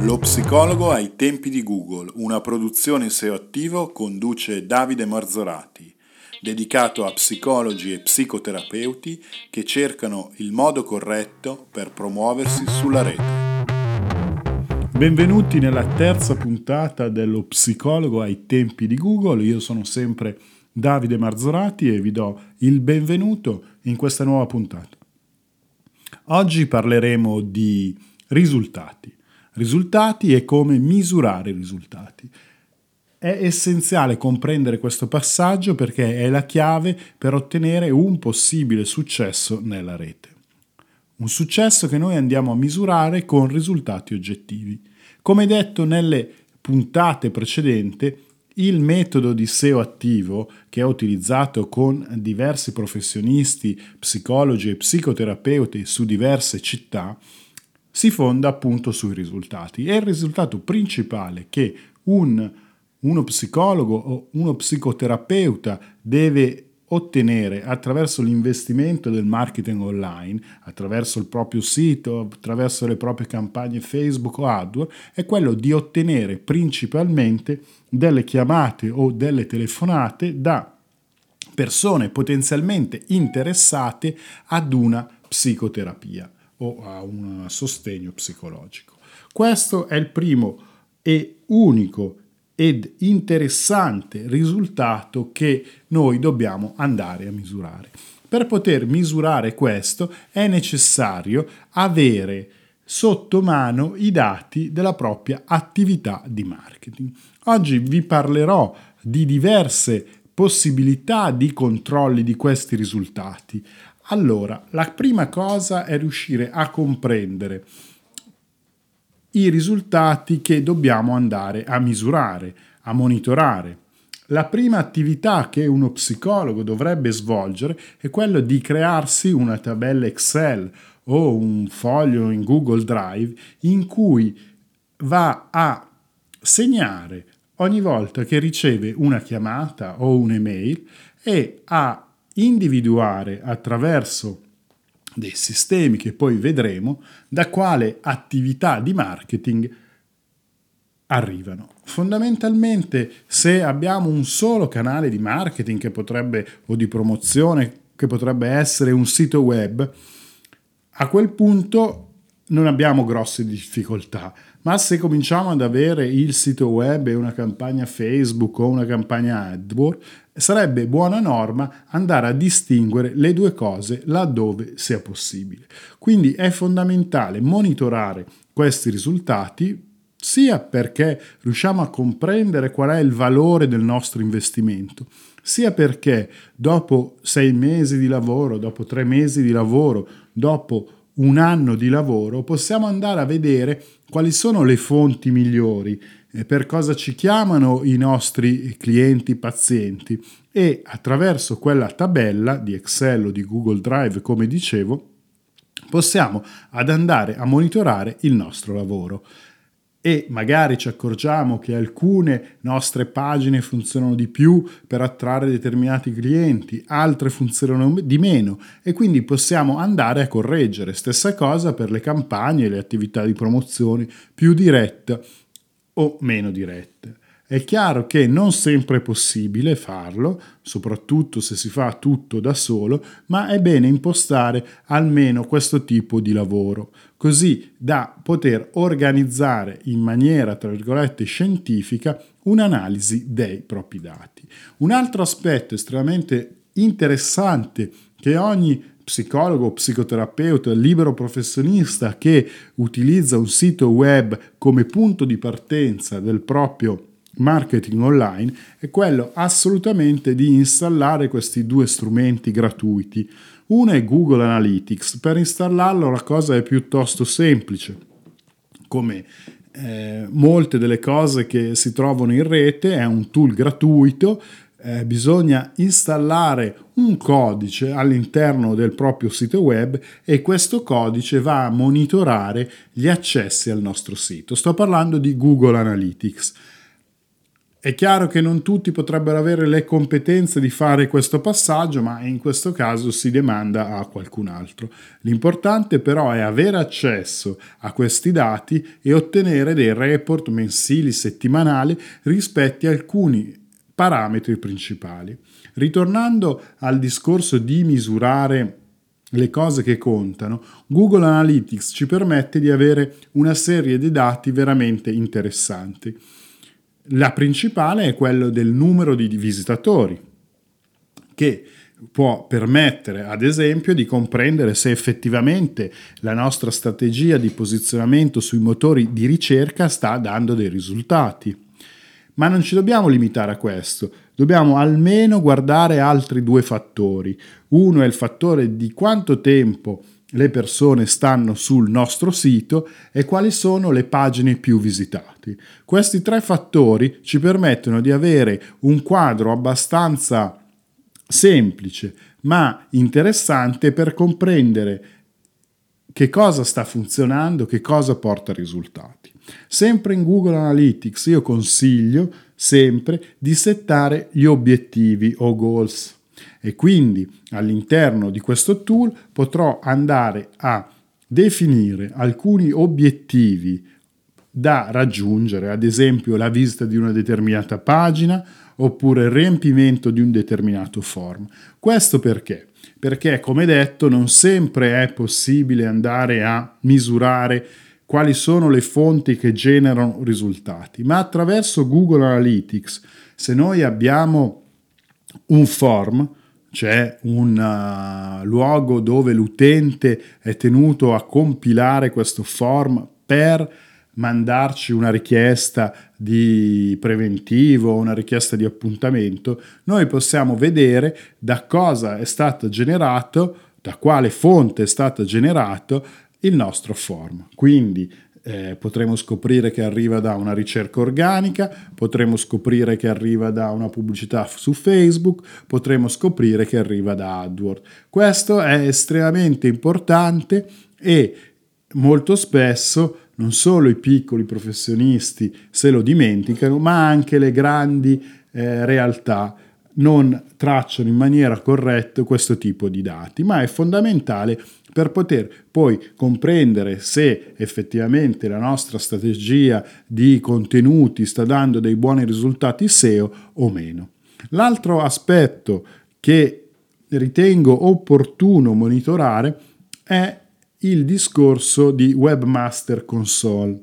Lo psicologo ai tempi di Google, una produzione SEO attivo conduce Davide Marzorati, dedicato a psicologi e psicoterapeuti che cercano il modo corretto per promuoversi sulla rete. Benvenuti nella terza puntata dello psicologo ai tempi di Google, io sono sempre Davide Marzorati e vi do il benvenuto in questa nuova puntata. Oggi parleremo di risultati, risultati e come misurare i risultati. È essenziale comprendere questo passaggio perché è la chiave per ottenere un possibile successo nella rete. Un successo che noi andiamo a misurare con risultati oggettivi. Come detto nelle puntate precedenti, il metodo di SEO attivo, che è utilizzato con diversi professionisti, psicologi e psicoterapeuti su diverse città, si fonda appunto sui risultati. E il risultato principale che un, uno psicologo o uno psicoterapeuta deve ottenere attraverso l'investimento del marketing online, attraverso il proprio sito, attraverso le proprie campagne Facebook o AdWords, è quello di ottenere principalmente delle chiamate o delle telefonate da persone potenzialmente interessate ad una psicoterapia o a un sostegno psicologico. Questo è il primo e unico ed interessante risultato che noi dobbiamo andare a misurare. Per poter misurare questo è necessario avere sotto mano i dati della propria attività di marketing. Oggi vi parlerò di diverse possibilità di controlli di questi risultati. Allora, la prima cosa è riuscire a comprendere i risultati che dobbiamo andare a misurare, a monitorare. La prima attività che uno psicologo dovrebbe svolgere è quello di crearsi una tabella Excel o un foglio in Google Drive in cui va a segnare ogni volta che riceve una chiamata o un'email e a individuare attraverso dei sistemi che poi vedremo da quale attività di marketing arrivano. Fondamentalmente se abbiamo un solo canale di marketing che potrebbe o di promozione che potrebbe essere un sito web, a quel punto non abbiamo grosse difficoltà, ma se cominciamo ad avere il sito web e una campagna Facebook o una campagna AdWords, sarebbe buona norma andare a distinguere le due cose laddove sia possibile. Quindi è fondamentale monitorare questi risultati sia perché riusciamo a comprendere qual è il valore del nostro investimento, sia perché dopo sei mesi di lavoro, dopo tre mesi di lavoro, dopo un anno di lavoro, possiamo andare a vedere quali sono le fonti migliori, eh, per cosa ci chiamano i nostri clienti pazienti. E attraverso quella tabella di Excel o di Google Drive, come dicevo, possiamo ad andare a monitorare il nostro lavoro e magari ci accorgiamo che alcune nostre pagine funzionano di più per attrarre determinati clienti, altre funzionano di meno e quindi possiamo andare a correggere. Stessa cosa per le campagne e le attività di promozione più dirette o meno dirette. È chiaro che non sempre è possibile farlo, soprattutto se si fa tutto da solo, ma è bene impostare almeno questo tipo di lavoro, così da poter organizzare in maniera, tra virgolette, scientifica un'analisi dei propri dati. Un altro aspetto estremamente interessante che ogni psicologo, psicoterapeuta, libero professionista che utilizza un sito web come punto di partenza del proprio marketing online è quello assolutamente di installare questi due strumenti gratuiti. Uno è Google Analytics, per installarlo la cosa è piuttosto semplice. Come eh, molte delle cose che si trovano in rete, è un tool gratuito, eh, bisogna installare un codice all'interno del proprio sito web e questo codice va a monitorare gli accessi al nostro sito. Sto parlando di Google Analytics È chiaro che non tutti potrebbero avere le competenze di fare questo passaggio, ma in questo caso si demanda a qualcun altro. L'importante però è avere accesso a questi dati e ottenere dei report mensili, settimanali rispetto a alcuni parametri principali. Ritornando al discorso di misurare le cose che contano, Google Analytics ci permette di avere una serie di dati veramente interessanti. La principale è quello del numero di visitatori, che può permettere ad esempio di comprendere se effettivamente la nostra strategia di posizionamento sui motori di ricerca sta dando dei risultati. Ma non ci dobbiamo limitare a questo, dobbiamo almeno guardare altri due fattori. Uno è il fattore di quanto tempo le persone stanno sul nostro sito e quali sono le pagine più visitate. Questi tre fattori ci permettono di avere un quadro abbastanza semplice ma interessante per comprendere che cosa sta funzionando, che cosa porta risultati. Sempre in Google Analytics io consiglio sempre di settare gli obiettivi o goals e quindi all'interno di questo tool potrò andare a definire alcuni obiettivi da raggiungere, ad esempio la visita di una determinata pagina oppure il riempimento di un determinato form. Questo perché? Perché, come detto, non sempre è possibile andare a misurare quali sono le fonti che generano risultati, ma attraverso Google Analytics, se noi abbiamo un form, c'è un uh, luogo dove l'utente è tenuto a compilare questo form per mandarci una richiesta di preventivo, una richiesta di appuntamento, noi possiamo vedere da cosa è stato generato, da quale fonte è stato generato il nostro form. Quindi eh, potremo scoprire che arriva da una ricerca organica, potremo scoprire che arriva da una pubblicità su Facebook, potremo scoprire che arriva da AdWords. Questo è estremamente importante e molto spesso non solo i piccoli professionisti se lo dimenticano, ma anche le grandi eh, realtà non tracciano in maniera corretta questo tipo di dati, ma è fondamentale per poter poi comprendere se effettivamente la nostra strategia di contenuti sta dando dei buoni risultati SEO o meno. L'altro aspetto che ritengo opportuno monitorare è il discorso di Webmaster Console.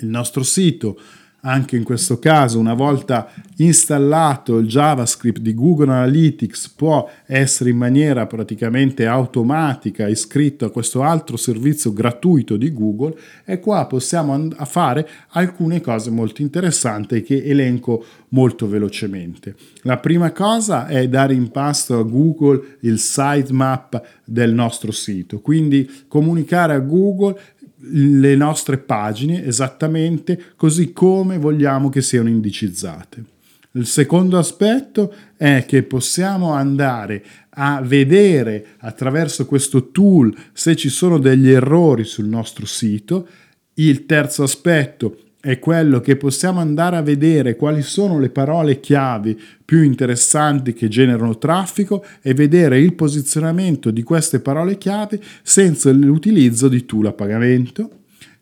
Il nostro sito anche in questo caso, una volta installato il JavaScript di Google Analytics, può essere in maniera praticamente automatica iscritto a questo altro servizio gratuito di Google e qua possiamo fare alcune cose molto interessanti che elenco molto velocemente. La prima cosa è dare in pasto a Google il sitemap del nostro sito, quindi comunicare a Google le nostre pagine esattamente così come vogliamo che siano indicizzate. Il secondo aspetto è che possiamo andare a vedere attraverso questo tool se ci sono degli errori sul nostro sito. Il terzo aspetto è quello che possiamo andare a vedere quali sono le parole chiavi più interessanti che generano traffico e vedere il posizionamento di queste parole chiavi senza l'utilizzo di tool a pagamento.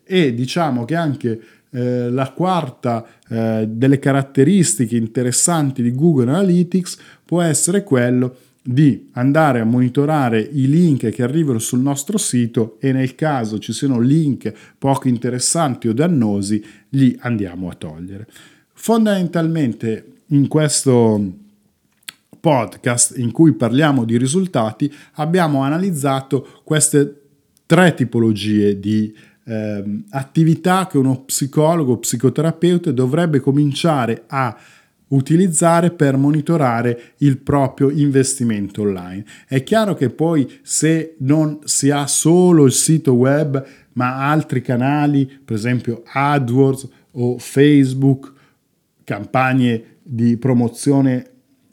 E diciamo che anche eh, la quarta eh, delle caratteristiche interessanti di Google Analytics può essere quello di andare a monitorare i link che arrivano sul nostro sito e nel caso ci siano link poco interessanti o dannosi li andiamo a togliere. Fondamentalmente in questo podcast in cui parliamo di risultati abbiamo analizzato queste tre tipologie di eh, attività che uno psicologo o psicoterapeuta dovrebbe cominciare a utilizzare per monitorare il proprio investimento online. È chiaro che poi se non si ha solo il sito web ma altri canali, per esempio AdWords o Facebook, campagne di promozione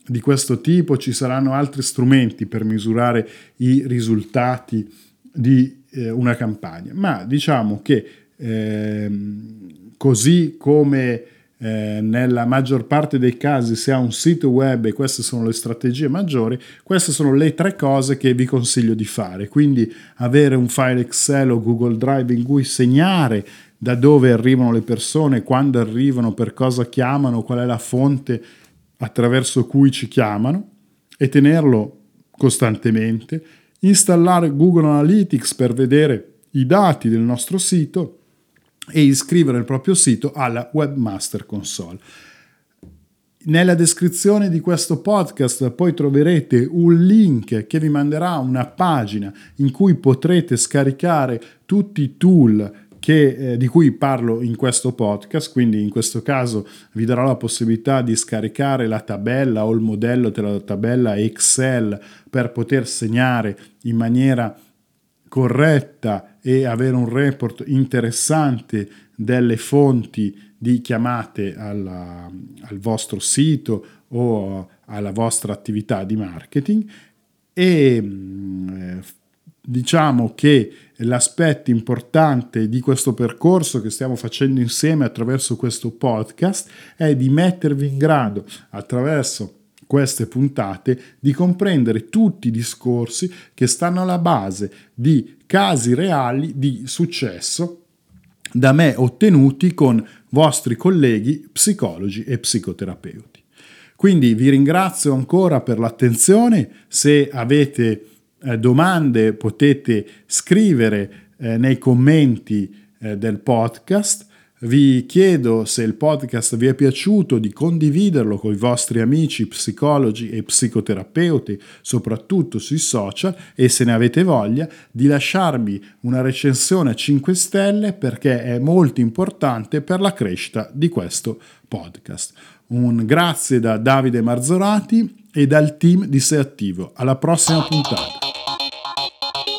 di questo tipo, ci saranno altri strumenti per misurare i risultati di eh, una campagna. Ma diciamo che eh, così come eh, nella maggior parte dei casi si ha un sito web e queste sono le strategie maggiori, queste sono le tre cose che vi consiglio di fare. Quindi avere un file Excel o Google Drive in cui segnare da dove arrivano le persone, quando arrivano, per cosa chiamano, qual è la fonte attraverso cui ci chiamano e tenerlo costantemente, installare Google Analytics per vedere i dati del nostro sito e iscrivere il proprio sito alla Webmaster Console. Nella descrizione di questo podcast poi troverete un link che vi manderà una pagina in cui potrete scaricare tutti i tool che, eh, di cui parlo in questo podcast, quindi in questo caso vi darò la possibilità di scaricare la tabella o il modello della tabella Excel per poter segnare in maniera corretta e avere un report interessante delle fonti di chiamate alla, al vostro sito o alla vostra attività di marketing. E mm, diciamo che l'aspetto importante di questo percorso che stiamo facendo insieme attraverso questo podcast è di mettervi in grado attraverso queste puntate di comprendere tutti i discorsi che stanno alla base di casi reali di successo da me ottenuti con vostri colleghi psicologi e psicoterapeuti. Quindi vi ringrazio ancora per l'attenzione, se avete eh, domande potete scrivere eh, nei commenti eh, del podcast. Vi chiedo se il podcast vi è piaciuto di condividerlo con i vostri amici psicologi e psicoterapeuti, soprattutto sui social, e se ne avete voglia di lasciarmi una recensione a 5 stelle perché è molto importante per la crescita di questo podcast. Un grazie da Davide Marzorati e dal team di Sei Attivo. Alla prossima puntata.